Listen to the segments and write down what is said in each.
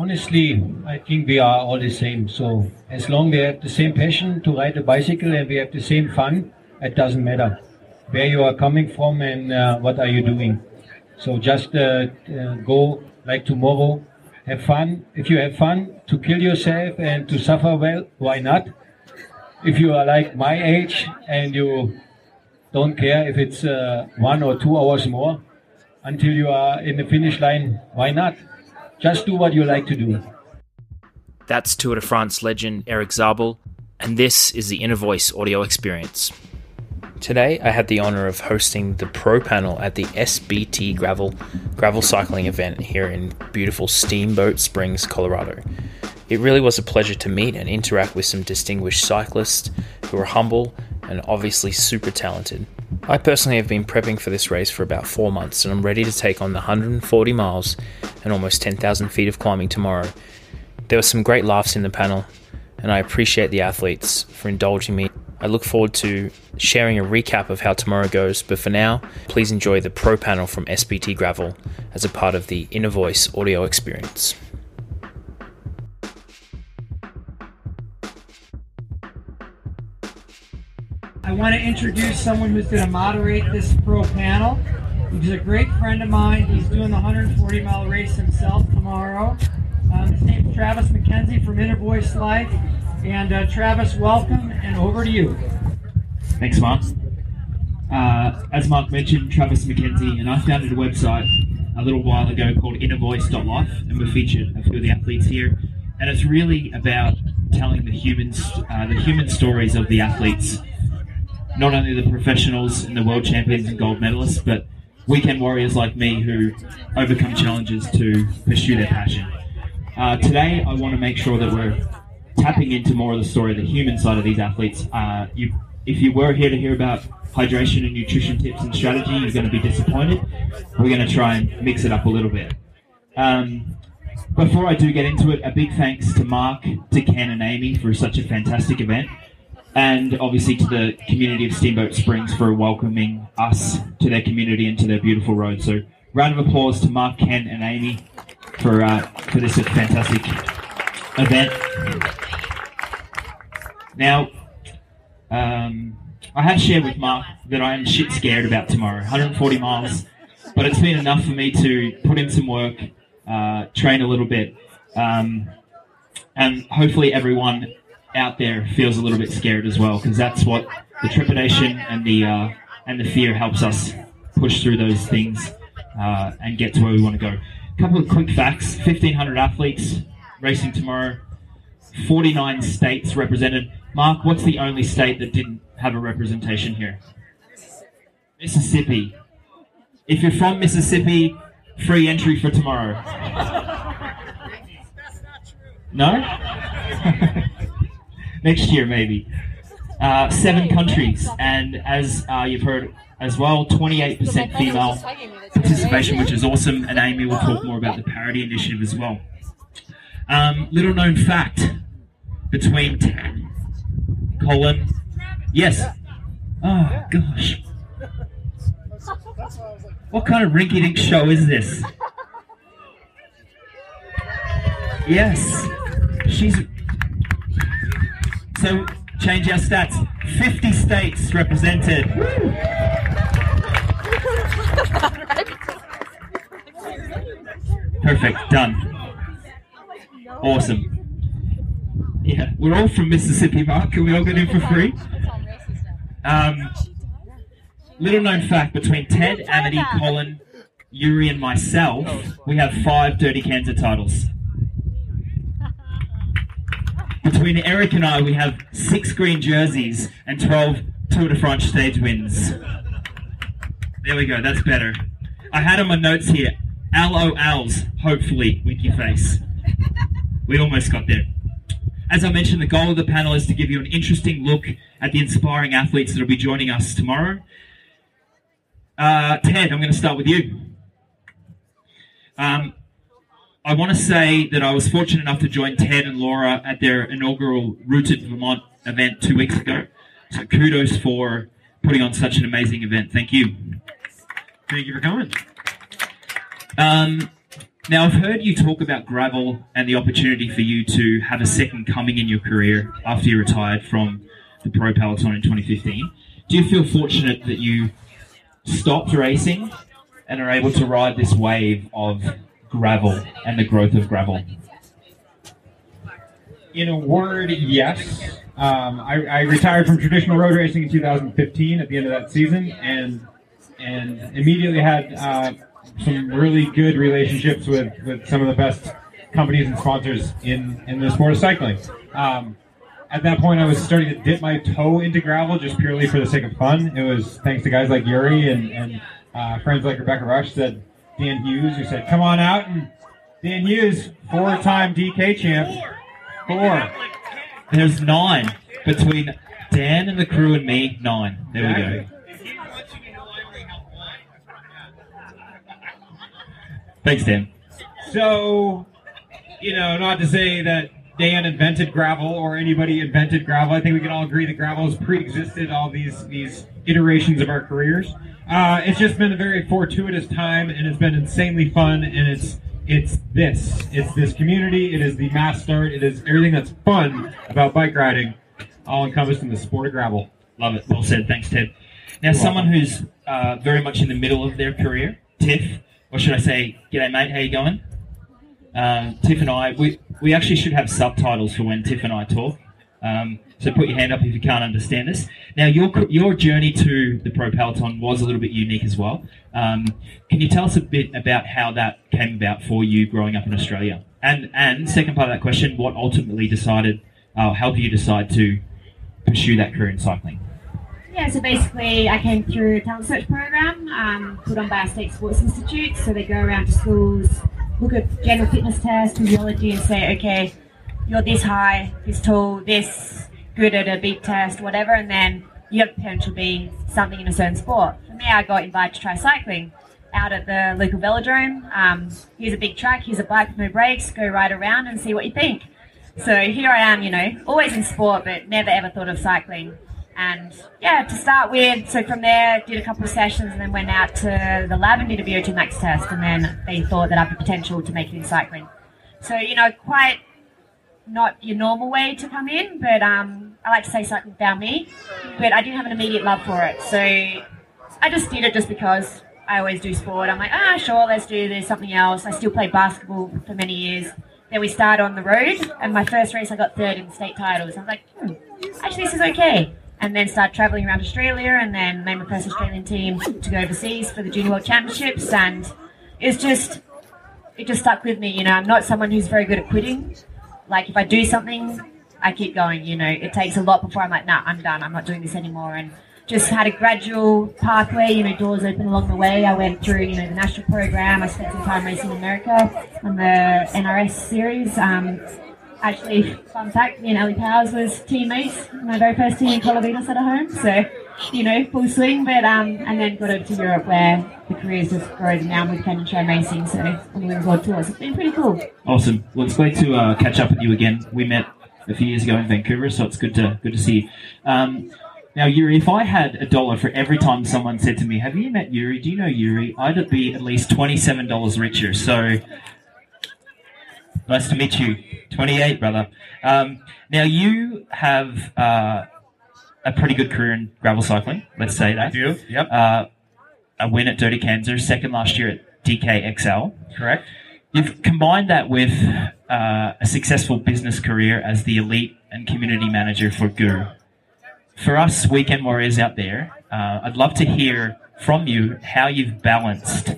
honestly, I think we are all the same. So as long we have the same passion to ride a bicycle and we have the same fun, it doesn't matter where you are coming from and uh, what are you doing. So just uh, uh, go like tomorrow, have fun. If you have fun to kill yourself and to suffer well, why not? If you are like my age and you don't care if it's uh, one or two hours more until you are in the finish line, why not? Just do what you like to do. That's Tour de France legend Erik Zabel, and this is the Inner Voice audio experience. Today, I had the honor of hosting the pro panel at the SBT Gravel gravel cycling event here in beautiful Steamboat Springs, Colorado. It really was a pleasure to meet and interact with some distinguished cyclists who are humble and obviously super talented. I personally have been prepping for this race for about four months and I'm ready to take on the 140 miles and almost 10,000 feet of climbing tomorrow. There were some great laughs in the panel, and I appreciate the athletes for indulging me I look forward to sharing a recap of how tomorrow goes, but for now, please enjoy the pro panel from SBT Gravel as a part of the Inner Voice audio experience. I want to introduce someone who's going to moderate this pro panel. He's a great friend of mine. He's doing the 140 mile race himself tomorrow. Um, his name's Travis McKenzie from Inner Voice Life. And uh, Travis, welcome, and over to you. Thanks, Mark. Uh, as Mark mentioned, Travis McKenzie and I founded a website a little while ago called innervoice.life, and we featured a few of the athletes here. And it's really about telling the humans, uh, the human stories of the athletes, not only the professionals and the world champions and gold medalists, but weekend warriors like me who overcome challenges to pursue their passion. Uh, today, I want to make sure that we're tapping into more of the story, the human side of these athletes. Uh, you, if you were here to hear about hydration and nutrition tips and strategy, you're going to be disappointed. We're going to try and mix it up a little bit. Um, before I do get into it, a big thanks to Mark, to Ken, and Amy for such a fantastic event. And obviously to the community of Steamboat Springs for welcoming us to their community and to their beautiful road. So, round of applause to Mark, Ken, and Amy for uh, for this fantastic event. Now, um, I have shared with Mark that I am shit scared about tomorrow. 140 miles, but it's been enough for me to put in some work, uh, train a little bit, um, and hopefully everyone out there feels a little bit scared as well, because that's what the trepidation and the uh, and the fear helps us push through those things uh, and get to where we want to go. A couple of quick facts: 1,500 athletes racing tomorrow, 49 states represented. Mark, what's the only state that didn't have a representation here? Mississippi. If you're from Mississippi, free entry for tomorrow. No? Next year, maybe. Uh, seven countries, and as uh, you've heard as well, 28% female participation, which is awesome. And Amy will talk more about the parity initiative as well. Um, little known fact between Colin. Yes. Oh gosh. What kind of rinky dink show is this? Yes. She's. So, change our stats. 50 states represented. Perfect. Done. Awesome. Yeah, we're all from Mississippi, Mark. Can we all get in for free? Um, little known fact between Ted, Amity, Colin, Yuri, and myself, we have five Dirty Kansas titles. Between Erik and I, we have six green jerseys and 12 Tour de France stage wins. There we go, that's better. I had on my notes here LOLs, hopefully, winky face. We almost got there. As I mentioned, the goal of the panel is to give you an interesting look at the inspiring athletes that will be joining us tomorrow. Uh, Ted, I'm going to start with you. Um, I want to say that I was fortunate enough to join Ted and Laura at their inaugural Rooted Vermont event two weeks ago. So kudos for putting on such an amazing event. Thank you. Thank you for coming. Um, Now, I've heard you talk about gravel and the opportunity for you to have a second coming in your career after you retired from the Pro Peloton in 2015. Do you feel fortunate that you stopped racing and are able to ride this wave of gravel and the growth of gravel? In a word, yes. Um, I, I retired from traditional road racing in 2015 at the end of that season, and and immediately had uh, some really good relationships with, with some of the best companies and sponsors in, in the sport of cycling. Um, at that point, I was starting to dip my toe into gravel just purely for the sake of fun. It was thanks to guys like Yuri and, and uh, friends like Rebecca Rusch said, Dan Hughes, who said, come on out. And Dan Hughes, four-time DK champ. Four. There's nine between Dan and the crew and me. Nine. There we go. Thanks, Dan. So, you know, not to say that Dan invented gravel or anybody invented gravel. I think we can all agree that gravel has pre-existed all these these iterations of our careers. Uh, it's just been a very fortuitous time, and it's been insanely fun. And it's it's this, it's this community. It is the mass start. It is everything that's fun about bike riding, all encompassed in the sport of gravel. Love it. Well said. Thanks, Ted. Now, someone who's uh, very much in the middle of their career, Tiff, or should I say, "G'day, mate. How you going?" Um, Tiff and I, we we actually should have subtitles for when Tiff and I talk. Um, so put your hand up if you can't understand this. Now, your your journey to the Pro Peloton was a little bit unique as well. Um, can you tell us a bit about how that came about for you growing up in Australia? And and second part of that question, what ultimately decided, uh, helped you decide to pursue that career in cycling? Yeah, so basically, I came through a talent search program um, put on by a state sports institute. So they go around to schools, look at general fitness tests, physiology, and say, okay, you're this high, this tall, this good at a beep test, whatever, and then you have potential being something in a certain sport. For me, I got invited to try cycling out at the local velodrome. Um, here's a big track, here's a bike with no brakes, go ride around and see what you think. So here I am, you know, always in sport, but never ever thought of cycling. And yeah, to start with, so from there, did a couple of sessions and then went out to the lab and did a VO2 max test. And then they thought that I had the potential to make it in cycling. So, you know, quite not your normal way to come in, but um, I like to say something about me. But I didn't have an immediate love for it. So I just did it just because I always do sport. I'm like, ah, sure, let's do this, something else. I still played basketball for many years. Then we started on the road, and my first race I got third in state titles. I was like, hmm, actually, this is okay and then started travelling around Australia and then made my first Australian team to go overseas for the Junior World Championships and it's just it just stuck with me, you know. I'm not someone who's very good at quitting. Like if I do something, I keep going, you know. It takes a lot before I'm like, nah, I'm done, I'm not doing this anymore and just had a gradual pathway, you know, doors open along the way. I went through, you know, the national program. I spent some time racing in America on the NRS series. Um, actually, fun fact, me and Ellie Powers was teammates, my very first team in Colavita Sutter Home. So, you know, full swing. But um, and then got over to Europe where the careers just grown now with Show Racing. So on the Women's World Tour, so it's been pretty cool. Awesome. Well, it's great to uh, catch up with you again. We met a few years ago in Vancouver, so it's good to good to see you. Um, now, Yuri, if I had a dollar for every time someone said to me, "Have you met Yuri? Do you know Yuri?" I'd be at least twenty-seven dollars richer. So Nice to meet you. 28, brother. Um, now, you have uh, a pretty good career in gravel cycling, let's say that. do, yep. Uh, a win at Dirty Kansas, second last year at DKXL. Correct. You've combined that with uh, a successful business career as the elite and community manager for GU. For us weekend warriors out there, uh, I'd love to hear from you how you've balanced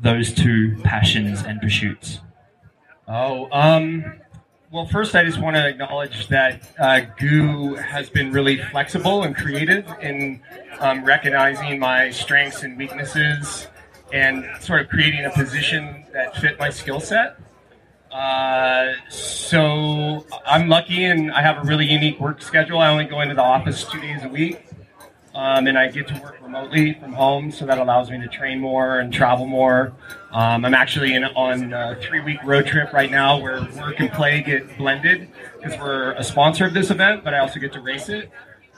those two passions and pursuits. Oh, um, well, first, I just want to acknowledge that uh, GU has been really flexible and creative in um, recognizing my strengths and weaknesses and sort of creating a position that fit my skill set. Uh, so I'm lucky and I have a really unique work schedule. I only go into the office two days a week. Um, and I get to work remotely from home, so that allows me to train more and travel more. Um, I'm actually in, on a three week road trip right now where work and play get blended because we're a sponsor of this event, but I also get to race it.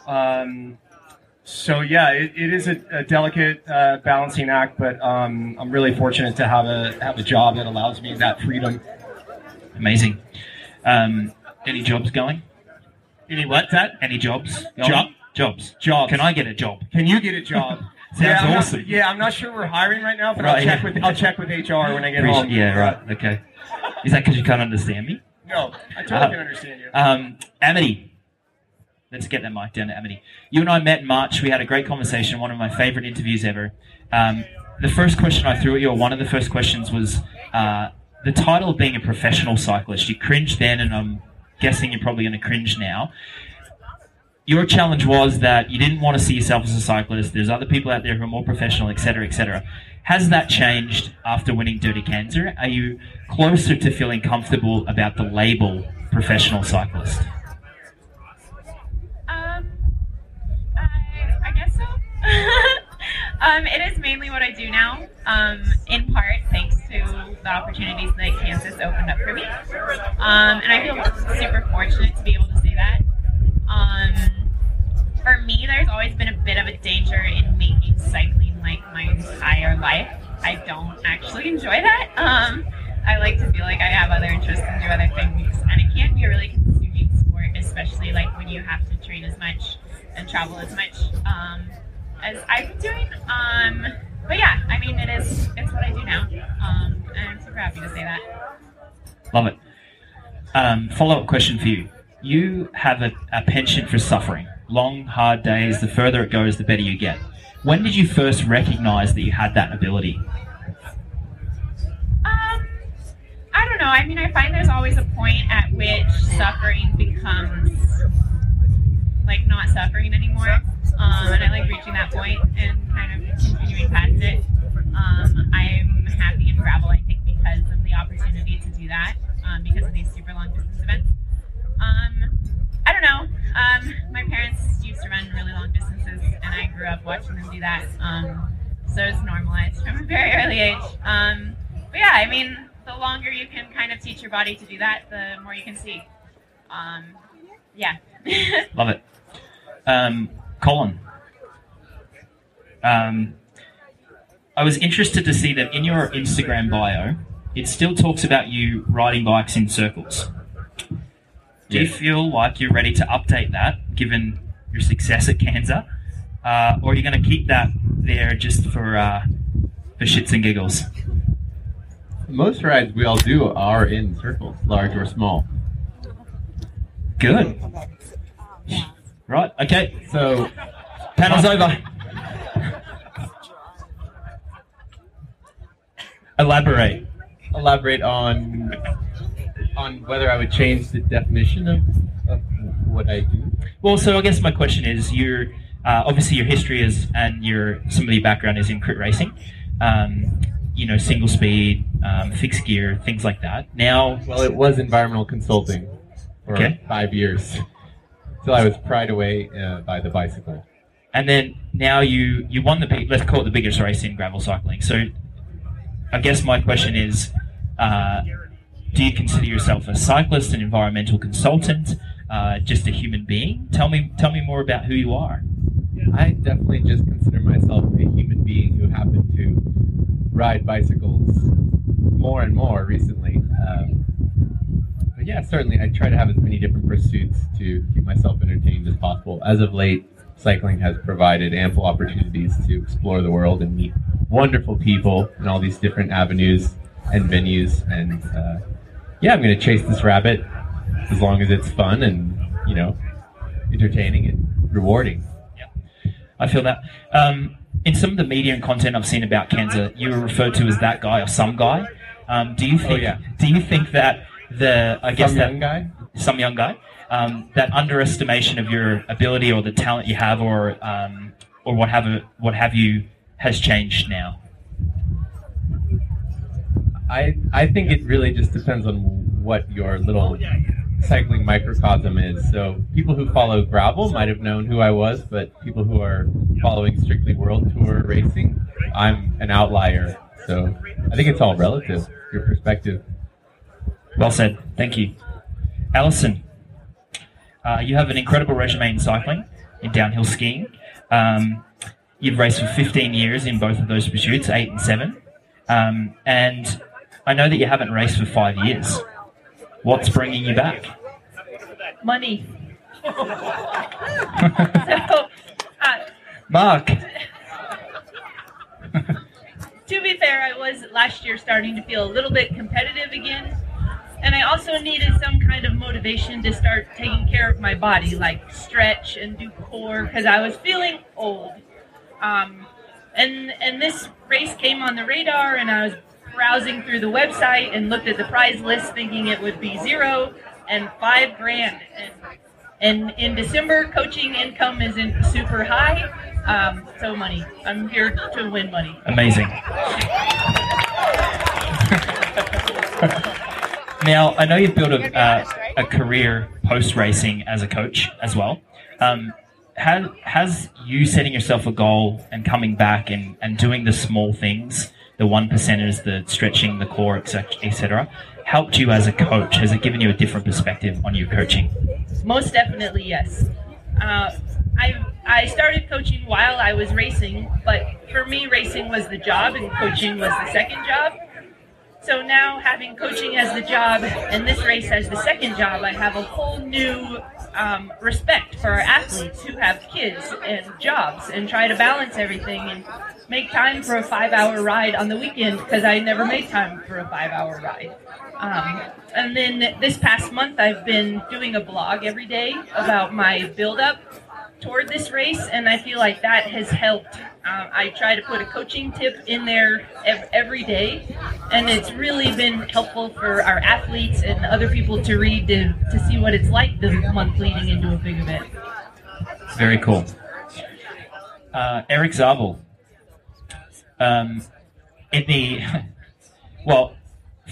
Um, so yeah, it, it is a, a delicate uh, balancing act, but um, I'm really fortunate to have a have a job that allows me that freedom. Amazing. Um, any jobs going? Any what? That Any jobs? going? Job? Jobs. Jobs. Can I get a job? Can you get a job? Sounds yeah, I'm awesome. Not, yeah, I'm not sure we're hiring right now, but Right, I'll check yeah. with I'll check with HR when I get Appreciate- home. yeah, right. Okay. Is that because you can't understand me? No, I totally Uh, can understand you. Um, Amity. Let's get that mic down to Amity. You and I met in March. We had a great conversation, one of my favorite interviews ever. Um, the first question I threw at you, or one of the first questions, was uh, the title of being a professional cyclist. You cringed then, and I'm guessing you're probably going to cringe now. Your challenge was that you didn't want to see yourself as a cyclist. There's other people out there who are more professional, etc., etc. Has that changed after winning Dirty Kanza? Are you closer to feeling comfortable about the label professional cyclist? Um, I, I guess so. um, it is mainly what I do now. Um, in part thanks to the opportunities that Kansas opened up for me. Um, and I feel super fortunate to be able to say that. Um, for me, there's always been a bit of a danger in making cycling like my entire life. I don't actually enjoy that. Um, I like to feel like I have other interests and do other things, and it can be a really consuming sport, especially like when you have to train as much and travel as much um, as I've been doing. Um, but yeah, I mean, it is it's what I do now, um, and I'm super happy to say that. Love it. Um, Follow up question for you. You have a, a penchant for suffering. Long, hard days, the further it goes, the better you get. When did you first recognize that you had that ability? Um, I don't know. I mean, I find there's always a point at which suffering becomes like not suffering anymore. Um, and I like reaching that point and kind of continuing past it. Um, I'm happy in gravel, I think, because of the opportunity to do that, um, because of these super long distance events. Um, I don't know. Grew up watching them do that. Um, so it's normalized from a very early age. Um, but yeah, I mean, the longer you can kind of teach your body to do that, the more you can see. Um, yeah. Love it. Um, Colin. Um, I was interested to see that in your Instagram bio, it still talks about you riding bikes in circles. Do you feel like you're ready to update that, given your success at Kansas, uh, or are you going to keep that there just for uh, for shits and giggles? Most rides we all do are in circles, large or small. Good. Right. Okay. So Panel's over. Elaborate. elaborate on on whether I would change the definition of, of what I do. Well, so I guess my question is, your uh, obviously your history is and your some of your background is in crit racing, um, you know, single speed, um, fixed gear, things like that. Now, Well, it was environmental consulting for Okay. five years till I was pried away uh, by the bicycle. and then now you you won the big, let's call it the biggest race in gravel cycling. So, I guess my question is, uh, do you consider yourself a cyclist, an environmental consultant, uh, just a human being? Tell me tell me more about who you are. I definitely just consider myself a human being who happened to ride bicycles more and more recently. Um, but yeah, certainly I try to have as many different pursuits to keep myself entertained as possible. As of late, cycling has provided ample opportunities to explore the world and meet wonderful people in all these different avenues and venues. And uh, yeah, I'm going to chase this rabbit as long as it's fun and, you know, entertaining and rewarding. I feel that. Um, in some of the media and content I've seen about Kanza, you were referred to as that guy or some guy. Um, do you think? Oh, yeah. Do you think that the I guess Some that young guy? some young guy, um, that underestimation of your ability or the talent you have, or um, or what have what have you, has changed now? I I think it really just depends on what your little cycling microcosm is. So people who follow gravel might have known who I was, but people who are following strictly world tour racing, I'm an outlier. So I think it's all relative, your perspective. Well said. Thank you, Allison, Uh, you have an incredible resume in cycling, in downhill skiing. Um, you've raced for 15 years in both of those pursuits, eight and seven. Um, and I know that you haven't raced for five years. What's bringing you back? Money. so, uh, Mark. to be fair, I was last year starting to feel a little bit competitive again. And I also needed some kind of motivation to start taking care of my body, like stretch and do core, because I was feeling old. Um, and and this race came on the radar, and I was browsing through the website and looked at the prize list, thinking it would be zero and five grand. And, and in December, coaching income isn't super high, um, so money. I'm here to win money. Amazing. now, I know you've built a, uh, a career post racing as a coach as well. Um, has, has you setting yourself a goal and coming back and, and doing the small things, the one percenters, the stretching, the core, etc., helped you as a coach? Has it given you a different perspective on your coaching? Most definitely, yes. Uh, I I started coaching while I was racing, but for me, racing was the job and coaching was the second job. So now, having coaching as the job and this race as the second job, I have a whole new um, respect for our athletes who have kids and jobs and try to balance everything and make time for a five hour ride on the weekend because I never made time for a five hour ride. Um, and then this past month, I've been doing a blog every day about my build up toward this race, and I feel like that has helped. Uh, I try to put a coaching tip in there every day, and it's really been helpful for our athletes and other people to read to, to see what it's like the month leading into a big event. Very cool. Uh, Erik Zabel. Um, in the well,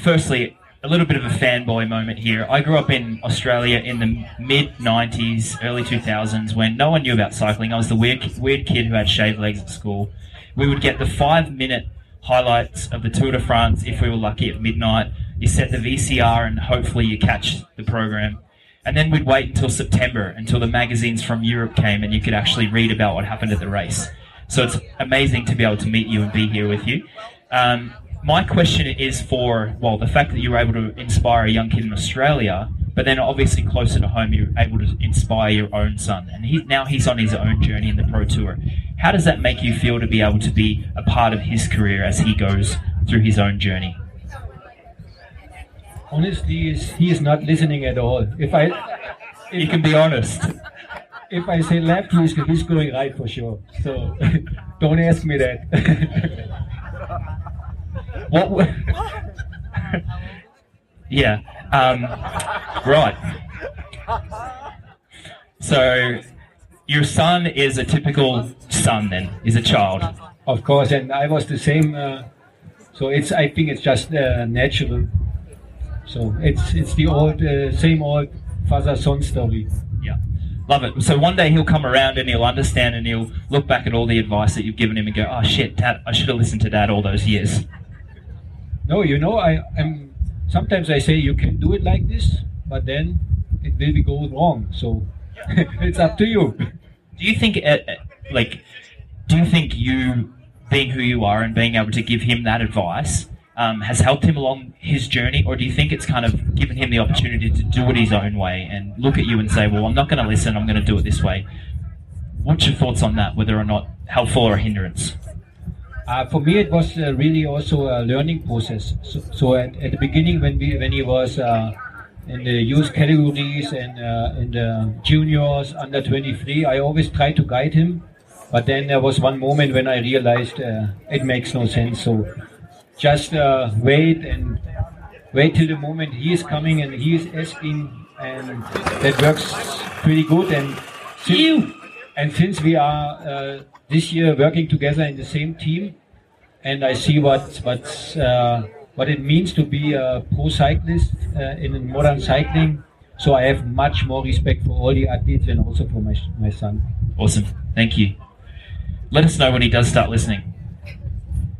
firstly, a little bit of a fanboy moment here. I grew up in Australia in the mid 90s, early 2000s when no one knew about cycling. I was the weird, weird kid who had shaved legs at school. We would get the five minute highlights of the Tour de France if we were lucky at midnight. You set the VCR and hopefully you catch the program. And then we'd wait until September until the magazines from Europe came and you could actually read about what happened at the race. So it's amazing to be able to meet you and be here with you. Um, my question is for well the fact that you were able to inspire a young kid in Australia, but then obviously closer to home you're able to inspire your own son, and he now he's on his own journey in the pro tour. How does that make you feel to be able to be a part of his career as he goes through his own journey? Honestly, he is not listening at all. If I, if, you can be honest. If I say left, he's, he's going right for sure. So don't ask me that. What? yeah. Um, right. So your son is a typical son, then is a child. Of course, and I was the same. Uh, so it's. I think it's just uh, natural. So it's it's the old uh, same old father son story. Yeah. Love it. So one day he'll come around and he'll understand and he'll look back at all the advice that you've given him and go, "Oh shit, Dad, I should have listened to Dad all those years." No, you know, I am. Sometimes I say you can do it like this, but then it will going wrong. So it's up to you. Do you think, uh, uh, like, do you think you being who you are and being able to give him that advice um, has helped him along his journey, or do you think it's kind of given him the opportunity to do it his own way and look at you and say, "Well, I'm not going to listen. I'm going to do it this way." What's your thoughts on that? Whether or not helpful or a hindrance? Uh, for me, it was uh, really also a learning process. So, so at, at, the beginning, when we when he was uh, in the youth categories and uh, in the juniors under 23, I always tried to guide him. But then there was one moment when I realized uh, it makes no sense. So just uh, wait and wait till the moment he is coming and he is asking, and that works pretty good. And since, and since we are this year working together in the same team, and I see what what's uh, what it means to be a pro cyclist uh, in modern cycling. So I have much more respect for all the athletes and also for my my son. Awesome, thank you. Let us know when he does start listening.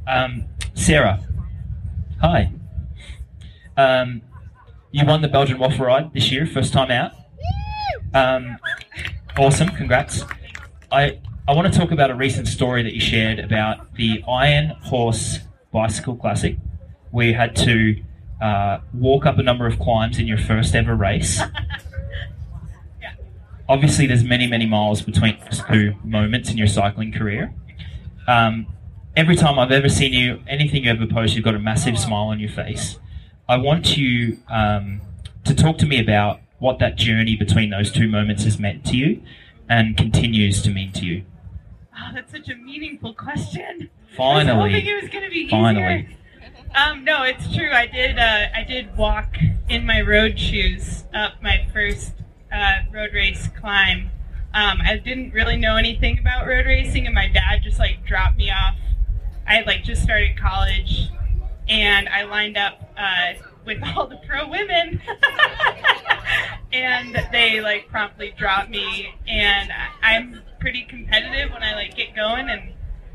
Um, Sarah, hi. Um, you won the Belgian waffle ride this year, first time out. Um, awesome, congrats. I I want to talk about a recent story that you shared about the Iron Horse Bicycle Classic, where you had to uh, walk up a number of climbs in your first ever race. Obviously, there's many, many miles between those two moments in your cycling career. Um, every time I've ever seen you, anything you ever post, you've got a massive smile on your face. I want you um, to talk to me about what that journey between those two moments has meant to you and continues to mean to you. Oh, that's such a meaningful question. Finally. I was hoping it was going to be Finally. easier. Um, no, it's true. I did. Uh, I did walk in my road shoes up my first uh, road race climb. Um, I didn't really know anything about road racing, and my dad just like dropped me off. I had like just started college, and I lined up uh, with all the pro women, and they like promptly dropped me. And I'm pretty competitive when I like get going, and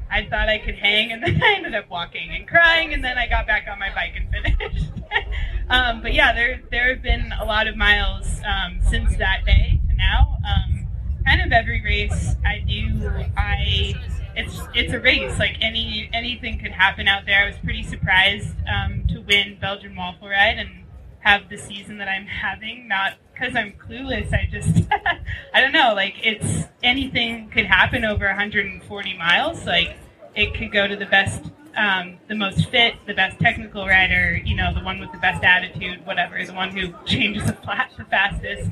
I thought I could hang, and then I ended up walking and crying, and then I got back on my bike and finished. um, but yeah, there there have been a lot of miles um, since that day to now. Um, kind of every race I do, I it's it's a race. Like any anything could happen out there. I was pretty surprised um, to win Belgian waffle ride and have the season that I'm having. Not because I'm clueless. I just I don't know. Like it's anything could happen over 140 miles. Like it could go to the best. Um, the most fit, the best technical rider, you know, the one with the best attitude, whatever, the one who changes a flat the fastest.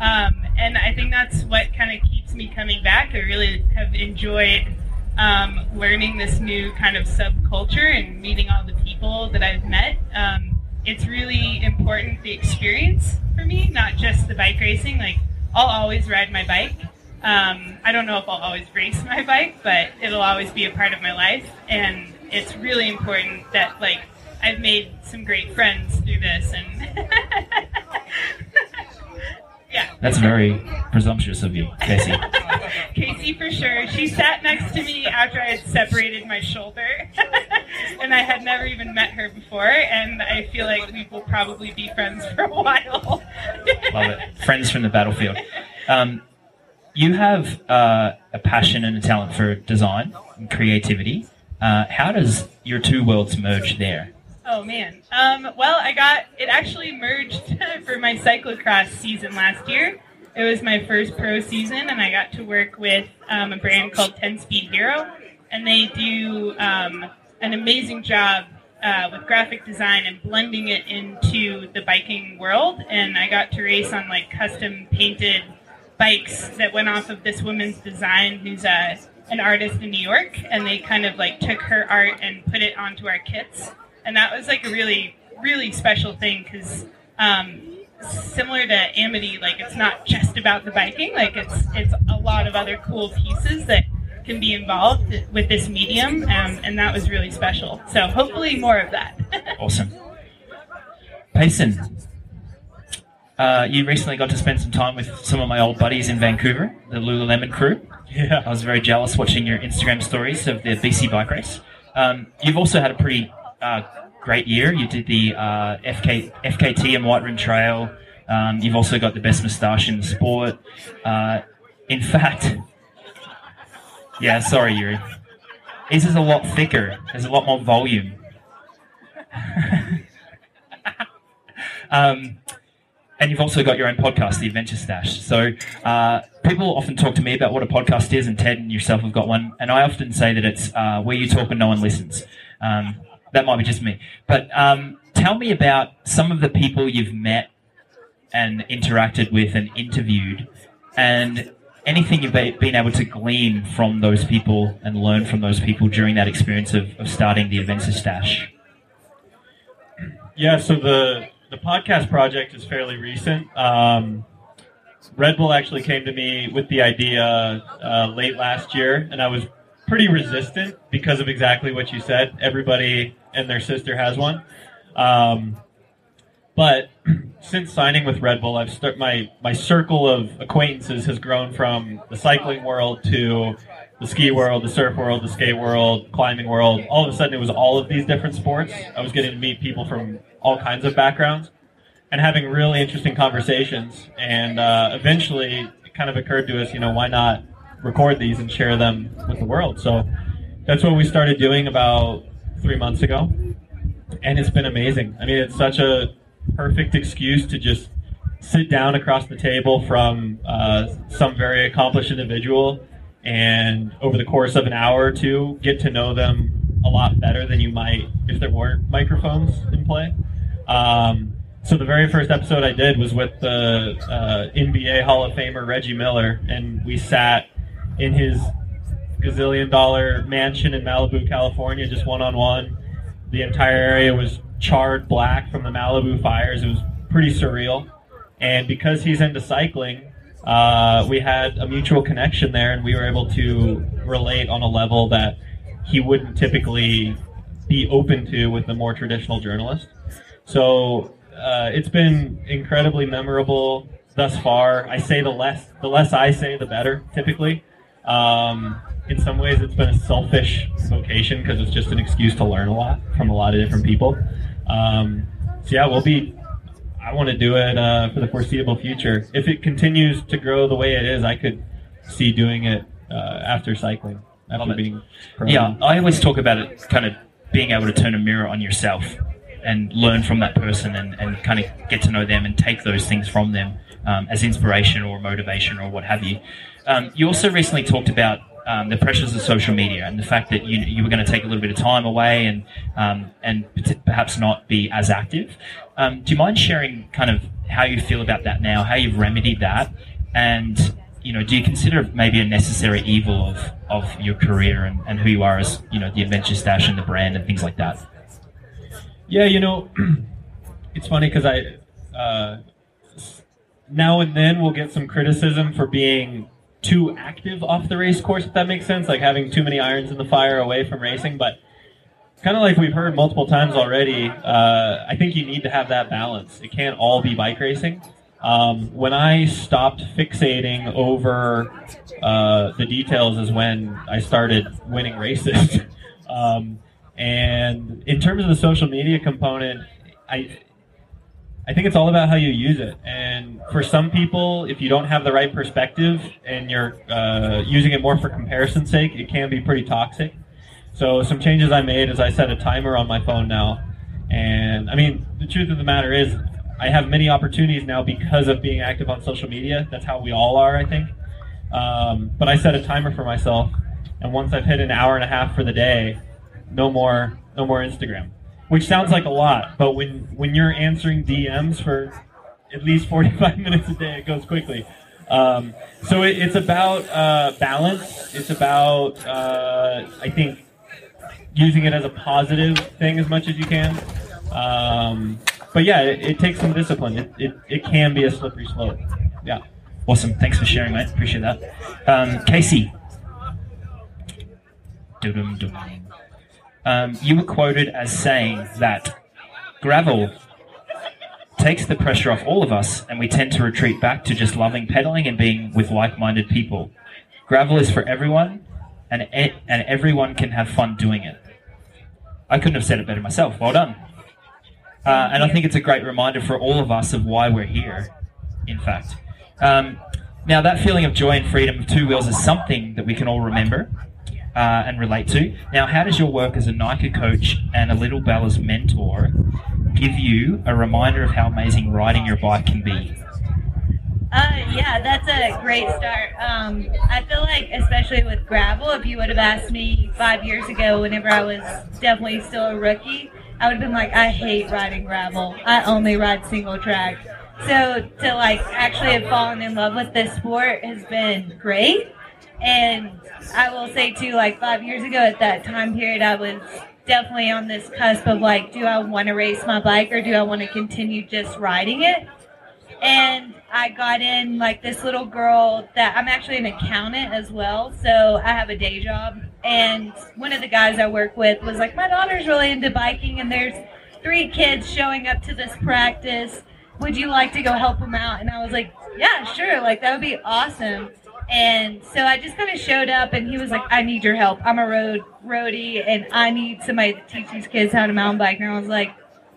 Um, and I think that's what kind of keeps me coming back. I really have enjoyed um, learning this new kind of subculture and meeting all the people that I've met. Um, it's really important the experience for me, not just the bike racing. Like I'll always ride my bike. Um, I don't know if I'll always race my bike, but it'll always be a part of my life, and it's really important that like I've made some great friends through this, and yeah. That's very presumptuous of you, Casey. Casey for sure. She sat next to me after I had separated my shoulder, and I had never even met her before. And I feel like we will probably be friends for a while. Love it. Friends from the battlefield. Um, you have uh, a passion and a talent for design and creativity. Uh, how does your two worlds merge there? Oh man. Um, well, I got it actually merged for my cyclocross season last year. It was my first pro season, and I got to work with um, a brand called Ten Speed Hero, and they do um, an amazing job uh, with graphic design and blending it into the biking world. And I got to race on like custom painted bikes that went off of this woman's design, who's a an artist in New York, and they kind of like took her art and put it onto our kits. And that was like a really really special thing because um, similar to amity like it's not just about the biking. Like it's it's a lot of other cool pieces that can be involved with this medium um, and that was really special so hopefully more of that Awesome. Payson, uh, you recently got to spend some time with some of my old buddies in Vancouver, the Lululemon crew. Yeah. I was very jealous watching your Instagram stories of the BC bike race. Um, you've also had a pretty uh, great year. You did the uh, FK, FKT and White Rim Trail. Um, you've also got the best moustache in the sport. Uh, in fact, yeah, sorry, Yuri. His is a lot thicker. There's a lot more volume. um, and you've also got your own podcast, The Adventure Stache. So uh, people often talk to me about what a podcast is, and Ted and yourself have got one. And I often say that it's uh, where you talk and no one listens. Um, that might be just me. But um, tell me about some of the people you've met and interacted with and interviewed, and anything you've been able to glean from those people and learn from those people during that experience of, of starting the Adventure Stache. Yeah, so the the podcast project is fairly recent. Um, Red Bull actually came to me with the idea uh, late last year, and I was pretty resistant because of exactly what you said. Everybody and their sister has one. Um, but since signing with Red Bull, I've start my my circle of acquaintances has grown from the cycling world to the ski world, the surf world, the skate world, climbing world. All of a sudden, it was all of these different sports. I was getting to meet people from all kinds of backgrounds and having really interesting conversations. And uh, eventually, it kind of occurred to us, you know, why not record these and share them with the world. So that's what we started doing about three months ago, and it's been amazing. I mean, it's such a perfect excuse to just sit down across the table from uh, some very accomplished individual and over the course of an hour or two get to know them a lot better than you might if there weren't microphones in play. Um, so the very first episode I did was with the uh, NBA Hall of Famer Reggie Miller, and we sat in his gazillion dollar mansion in Malibu, California, just one on one. The entire area was charred black from the Malibu fires. It was pretty surreal. And because he's into cycling, uh, we had a mutual connection there, and we were able to relate on a level that he wouldn't typically be open to with a more traditional journalist. So uh, it's been incredibly memorable thus far. I say the less the less I say, the better. Typically, um, in some ways, it's been a selfish vocation because it's just an excuse to learn a lot from a lot of different people. Um, so yeah, we'll be. I want to do it uh, for the foreseeable future. If it continues to grow the way it is, I could see doing it uh, after cycling, after being. Yeah, I always talk about it kind of being able to turn a mirror on yourself and learn from that person and, and kind of get to know them and take those things from them um, as inspiration or motivation or what have you. Um, you also recently talked about um, the pressures of social media and the fact that you, you were going to take a little bit of time away and um, and perhaps not be as active. Um, do you mind sharing kind of how you feel about that now, how you've remedied that, and you know, do you consider maybe a necessary evil of, of your career and, and who you are as you know the adventure stache and the brand and things like that? Yeah, you know, it's funny because I uh, now and then we'll get some criticism for being too active off the race course, if that makes sense, like having too many irons in the fire away from racing. But kind of like we've heard multiple times already, uh, I think you need to have that balance. It can't all be bike racing. Um, when I stopped fixating over uh, the details is when I started winning races. um, and in terms of the social media component, I I think it's all about how you use it. And for some people, if you don't have the right perspective and you're uh, using it more for comparison's sake, it can be pretty toxic. So some changes I made is I set a timer on my phone now. And I mean, the truth of the matter is, I have many opportunities now because of being active on social media. That's how we all are, I think. Um, but I set a timer for myself, and once I've hit an hour and a half for the day, no more, no more Instagram which sounds like a lot, but when when you're answering DMs for at least 45 minutes a day, it goes quickly. Um, so it, it's about uh, balance. It's about uh, I think using it as a positive thing as much as you can. Um, but yeah, it, it, takes some discipline. It, it, it can be a slippery slope. Yeah. Awesome. Thanks for sharing, mate. Appreciate that. Um, Casey. Dum-dum-dum um, you were quoted as saying that gravel takes the pressure off all of us and we tend to retreat back to just loving pedaling and being with like-minded people. Gravel is for everyone and, e- and everyone can have fun doing it. I couldn't have said it better myself. Well done. Uh, and I think it's a great reminder for all of us of why we're here, in fact. Um, now, that feeling of joy and freedom of two wheels is something that we can all remember uh, and relate to. Now, how does your work as a NICA coach and a Little Bella's mentor give you a reminder of how amazing riding your bike can be? Uh, yeah, that's a great start. Um, I feel like, especially with gravel, if you would have asked me five years ago, whenever I was definitely still a rookie, I would have been like, I hate riding gravel. I only ride single track. So to like actually have fallen in love with this sport has been great. And I will say too, like five years ago at that time period, I was definitely on this cusp of like, do I want to race my bike or do I want to continue just riding it? And I got in like this little girl that I'm actually an accountant as well, so I have a day job. And one of the guys I work with was like, my daughter's really into biking, and there's three kids showing up to this practice. Would you like to go help them out? And I was like, yeah, sure. Like that would be awesome. And so I just kind of showed up, and he was like, "I need your help. I'm a road roadie, and I need somebody to teach these kids how to mountain bike." And I was like,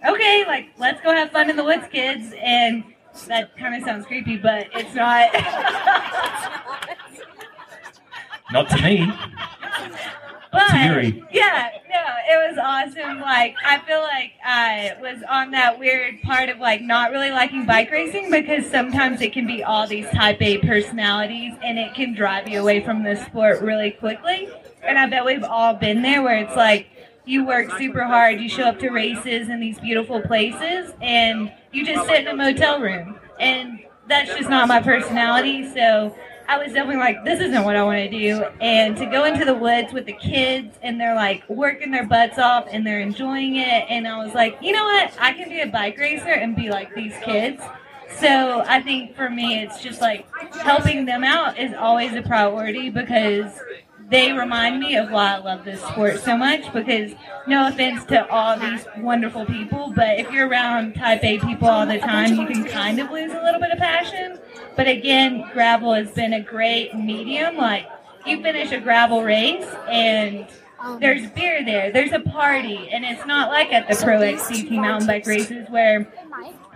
"Okay, like let's go have fun in the woods, kids." And that kind of sounds creepy, but it's not. Not to me. But yeah, no, it was awesome. Like I feel like uh, I was on that weird part of like not really liking bike racing because sometimes it can be all these type A personalities and it can drive you away from the sport really quickly. And I bet we've all been there where it's like you work super hard, you show up to races in these beautiful places and you just sit in a motel room. And that's just not my personality, so I was definitely like, this isn't what I want to do. And to go into the woods with the kids and they're like working their butts off and they're enjoying it. And I was like, you know what? I can be a bike racer and be like these kids. So I think for me, it's just like helping them out is always a priority because they remind me of why I love this sport so much. Because no offense to all these wonderful people, but if you're around type A people all the time, you can kind of lose a little bit of passion. But again, gravel has been a great medium. Like you finish a gravel race and there's beer there, there's a party, and it's not like at the Pro XCT mountain bike races where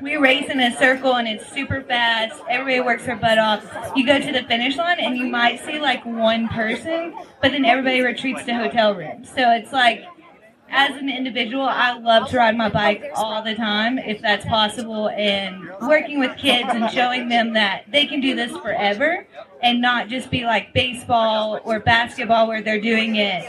we race in a circle and it's super fast. Everybody works their butt off. You go to the finish line and you might see like one person, but then everybody retreats to hotel rooms. So it's like as an individual, I love to ride my bike all the time if that's possible, and working with kids and showing them that they can do this forever and not just be like baseball or basketball where they're doing it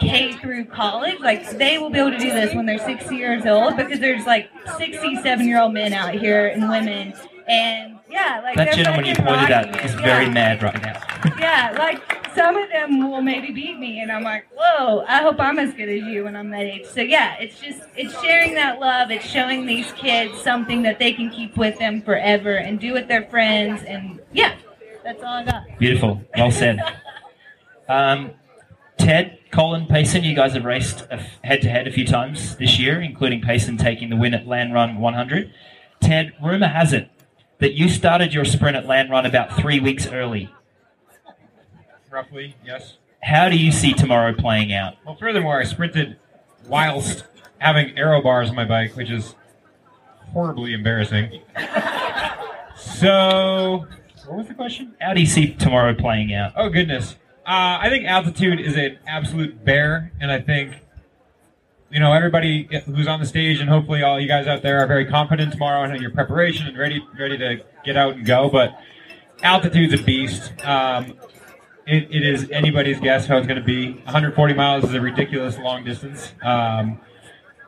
K through college. Like they will be able to do this when they're 60 years old because there's like 67 year old men out here and women. And yeah, like That gentleman you pointed at is very mad right now. Yeah, like some of them will maybe beat me, and I'm like, whoa, I hope I'm as good as you when I'm that age. So yeah, it's just it's sharing that love. It's showing these kids something that they can keep with them forever and do with their friends. And yeah, that's all I got. Beautiful. Well said. Um, Ted, Colin, Payson, you guys have raced head to head a few times this year, including Payson taking the win at Land Run 100. Ted, rumor has it that you started your sprint at Land Run about three weeks early. Roughly, yes. How do you see tomorrow playing out? Well, furthermore, I sprinted whilst having aero bars on my bike, which is horribly embarrassing. so, what was the question? How do you see tomorrow playing out? Oh goodness, uh, I think altitude is an absolute bear, and I think you know everybody who's on the stage, and hopefully all you guys out there are very confident tomorrow in your preparation and ready ready to get out and go. But altitude's a beast. Um, it, it is anybody's guess how it's going to be. 140 miles is a ridiculous long distance. Um,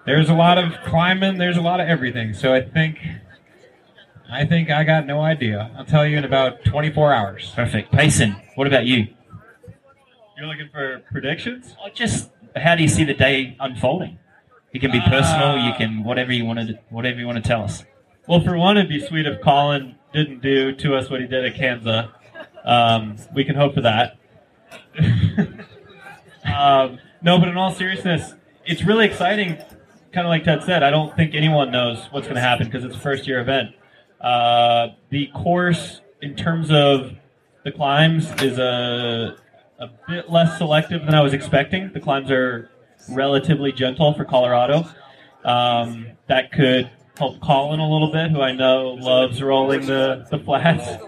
there's a lot of climbing. There's a lot of everything. So I think, I think I got no idea. I'll tell you in about 24 hours. Perfect. Payson, what about you? You're looking for predictions? Oh, Just how do you see the day unfolding? It can be personal. You can whatever you want to whatever you want to tell us. Well, for one, it'd be sweet if Colin didn't do to us what he did at Kanza. Um, we can hope for that. um, no, but in all seriousness, it's really exciting. Kind of like Ted said, I don't think anyone knows what's going to happen because it's a first year event. Uh, the course, in terms of the climbs, is a, a bit less selective than I was expecting. The climbs are relatively gentle for Colorado. Um, that could help Colin a little bit, who I know loves rolling the, the flats.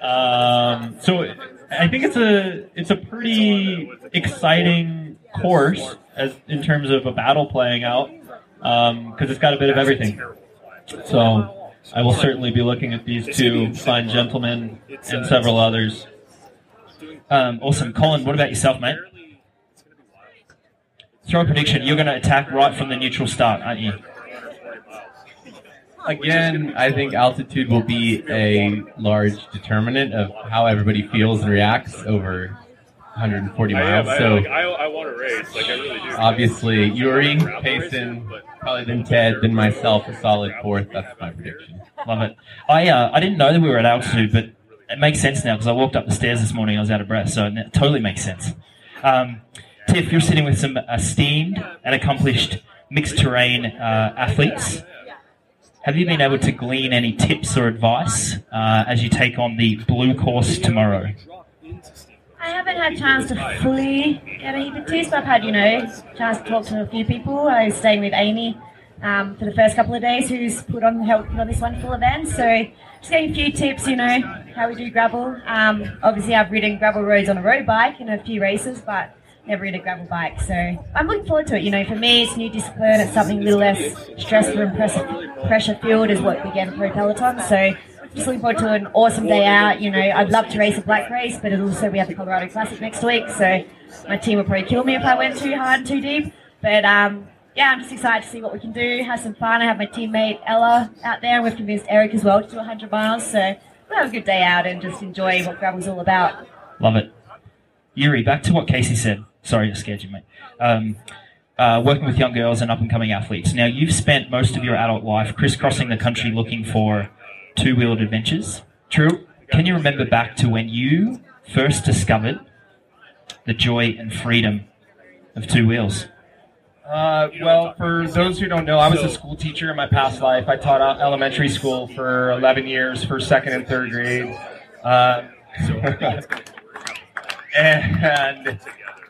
Um, so I think it's a it's a pretty exciting course as in terms of a battle playing out because it's got a bit of everything. So I will certainly be looking at these two fine gentlemen and several others. Um, awesome, Colin. What about yourself, mate? Throw a prediction. You're going to attack right from the neutral start, aren't you? Again, I think altitude will be a large determinant of how everybody feels and reacts over 140 I miles. I, So like, I, I want to race. Like I really do. obviously, Yuri, Payson, probably then Ted, then myself, a solid fourth. That's my prediction. Love it. I uh, I didn't know that we were at altitude, but it makes sense now because I walked up the stairs this morning. I was out of breath, so it totally makes sense. Um, Tiff, you're sitting with some esteemed and accomplished mixed terrain uh, athletes. Have you been able to glean any tips or advice uh, as you take on the blue course tomorrow? I haven't had a chance to fully get a heap of tips, I've had, you know, chance to talk to a few people. I was staying with Amy um, for the first couple of days who's put on helped put on this wonderful event. So just getting a few tips, you know, how we do gravel. Um, obviously, I've ridden gravel roads on a road bike in a few races, but never ridden a gravel bike. So I'm looking forward to it. You know, for me, it's new discipline. It's something a little less stressful and pressure, filled as what we get in Pro Peloton. So just looking forward to an awesome day out. You know, I'd love to race a black race, but also we have the Colorado Classic next week. So my team would probably kill me if I went too hard too deep. But um, yeah, I'm just excited to see what we can do, have some fun. I have my teammate Ella out there, we've convinced Erik as well to do 100 miles. So we'll have a good day out and just enjoy what gravel's all about. Love it. Yuri, back to what Kaysee said. Sorry, I scared you, mate. Um, uh, working with young girls and up and coming athletes. Now, you've spent most of your adult life crisscrossing the country looking for two wheeled adventures. True. Can you remember back to when you first discovered the joy and freedom of two wheels? Uh, well, for those who don't know, I was a school teacher in my past life. I taught elementary school for 11 years, for second and third grade. Uh, and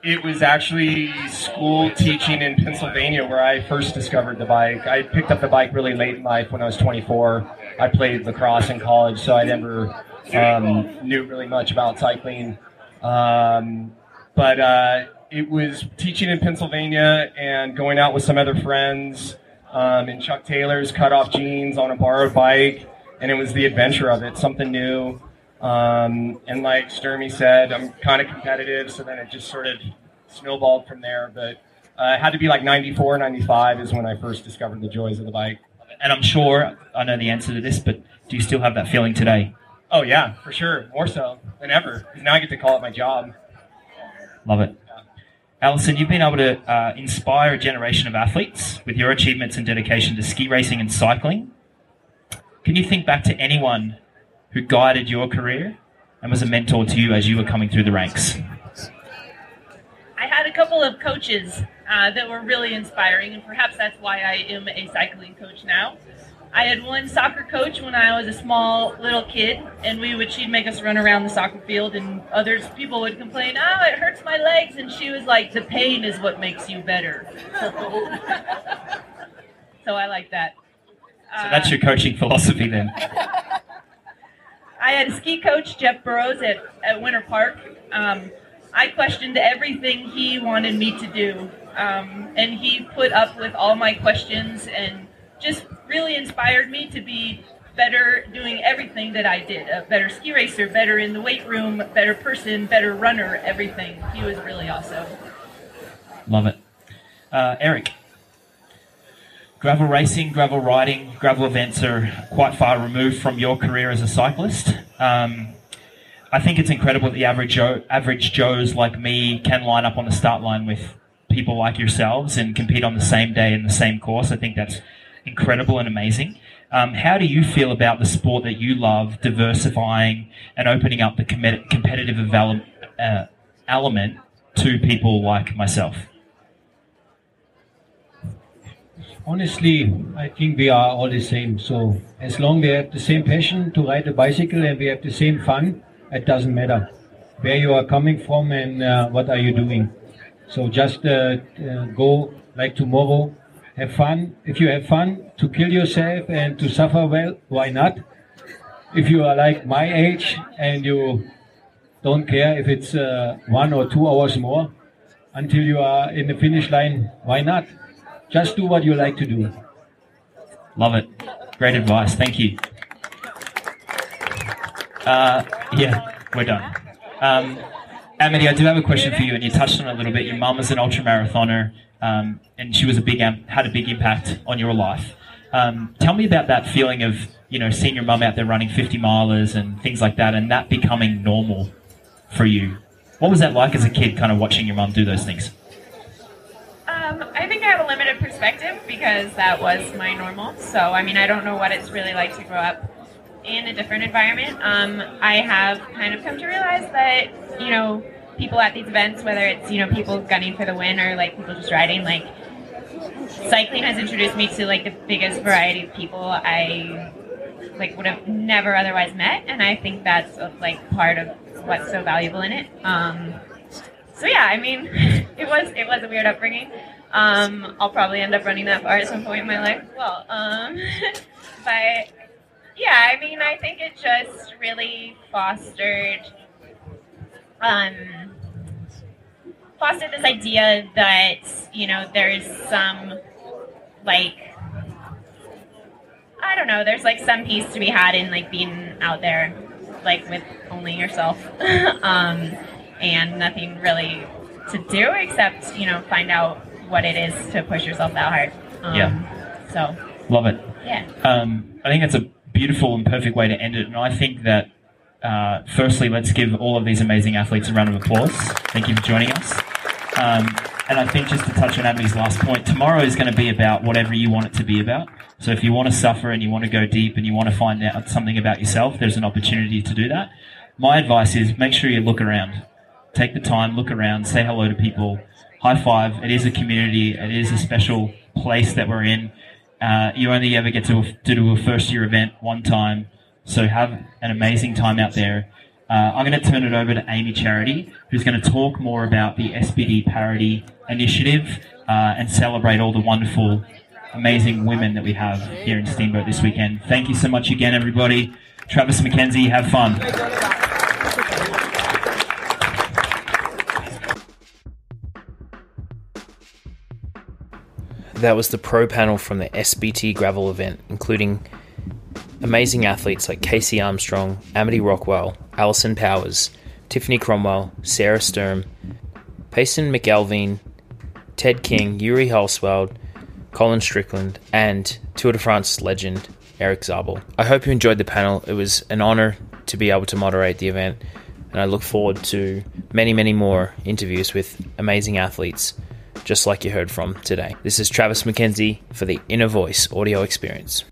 it was actually school teaching in Pennsylvania where I first discovered the bike. I picked up the bike really late in life when I was 24. I played lacrosse in college, so I never um, knew really much about cycling. Um, but uh, it was teaching in Pennsylvania and going out with some other friends um, in Chuck Taylor's cut off jeans on a borrowed bike. And it was the adventure of it, something new. Um, and like Sturmy said, I'm kind of competitive, so then it just sort of snowballed from there. But uh, it had to be like 94, 95 is when I first discovered the joys of the bike. And I'm sure I know the answer to this, but do you still have that feeling today? Oh, yeah, for sure. More so than ever. Because now I get to call it my job. Love it. Alison, you've been able to uh, inspire a generation of athletes with your achievements and dedication to ski racing and cycling. Can you think back to anyone who guided your career and was a mentor to you as you were coming through the ranks? I had a couple of coaches uh, that were really inspiring, and perhaps that's why I am a cycling coach now. I had one soccer coach when I was a small little kid, and we would she'd make us run around the soccer field, and others people would complain, "Oh, it hurts my legs," and she was like, "The pain is what makes you better." so I like that. So that's your coaching philosophy then. I had a ski coach, Jeff Burrows, at, at Winter Park. Um, I questioned everything he wanted me to do, um, and he put up with all my questions and just really inspired me to be better doing everything that I did. A better ski racer, better in the weight room, better person, better runner, everything. He was really awesome. Love it. Uh, Erik, gravel racing, gravel riding, gravel events are quite far removed from your career as a cyclist. Um, I think it's incredible that the average Joe, average Joes like me can line up on the start line with people like yourselves and compete on the same day in the same course. I think that's incredible and amazing. Um, how do you feel about the sport that you love diversifying and opening up the com- competitive uh, element to people like myself? Honestly, I think we are all the same. So as long we have the same passion to ride a bicycle and we have the same fun, it doesn't matter where you are coming from and uh, what are you doing. So just uh, uh, go like tomorrow, have fun. If you have fun to kill yourself and to suffer well, why not? If you are like my age and you don't care if it's uh, one or two hours more until you are in the finish line, why not? Just do what you like to do. Love it. Great advice. Thank you. Uh, yeah, we're done. Um, Amity, I do have a question for you, and you touched on it a little bit. Your mum is an ultra marathoner, um, and she was a big had a big impact on your life. Um, tell me about that feeling of you know seeing your mum out there running 50 milers and things like that, and that becoming normal for you. What was that like as a kid, kind of watching your mum do those things? Um, I think I have a limited perspective because that was my normal. So, I mean, I don't know what it's really like to grow up in a different environment. Um, I have kind of come to realize that, you know, people at these events, whether it's, you know, people gunning for the win or like people just riding, like cycling has introduced me to like the biggest variety of people I like would have never otherwise met. And I think that's like part of what's so valuable in it. Um, so yeah, I mean, it was it was a weird upbringing, Um, I'll probably end up running that far at some point in my life. Well, um, but yeah, I mean, I think it just really fostered um, fostered this idea that you know there's some like I don't know, there's like some peace to be had in like being out there like with only yourself um, and nothing really to do except you know find out what it is to push yourself that hard. Um, Yeah. So Love it. yeah. Um, I think it's a beautiful and perfect way to end it. And I think that, uh, firstly, let's give all of these amazing athletes a round of applause. Thank you for joining us. Um, and I think just to touch on Amy's last point, tomorrow is going to be about whatever you want it to be about. So if you want to suffer and you want to go deep and you want to find out something about yourself, there's an opportunity to do that. My advice is make sure you look around. Take the time, look around, say hello to people, high five. It is a community. It is a special place that we're in. Uh, you only ever get to do a first year event one time. So have an amazing time out there. Uh, I'm going to turn it over to Amy Charity, who's going to talk more about the SBT Parity Initiative uh, and celebrate all the wonderful, amazing women that we have here in Steamboat this weekend. Thank you so much again, everybody. Travis McKenzie, have fun. That was the pro panel from the SBT gravel event, including amazing athletes like Kaysee Armstrong, Amity Rockwell, Alison Powers, Tiffany Cromwell, Sarah Sturm, Payson McElveen, Ted King, Yuri Hauswald, Colin Strickland, and Tour de France legend Erik Zabel. I hope you enjoyed the panel. It was an honor to be able to moderate the event, and I look forward to many, many more interviews with amazing athletes just like you heard from today. This is Travis McKenzie for the Inner Voice audio experience.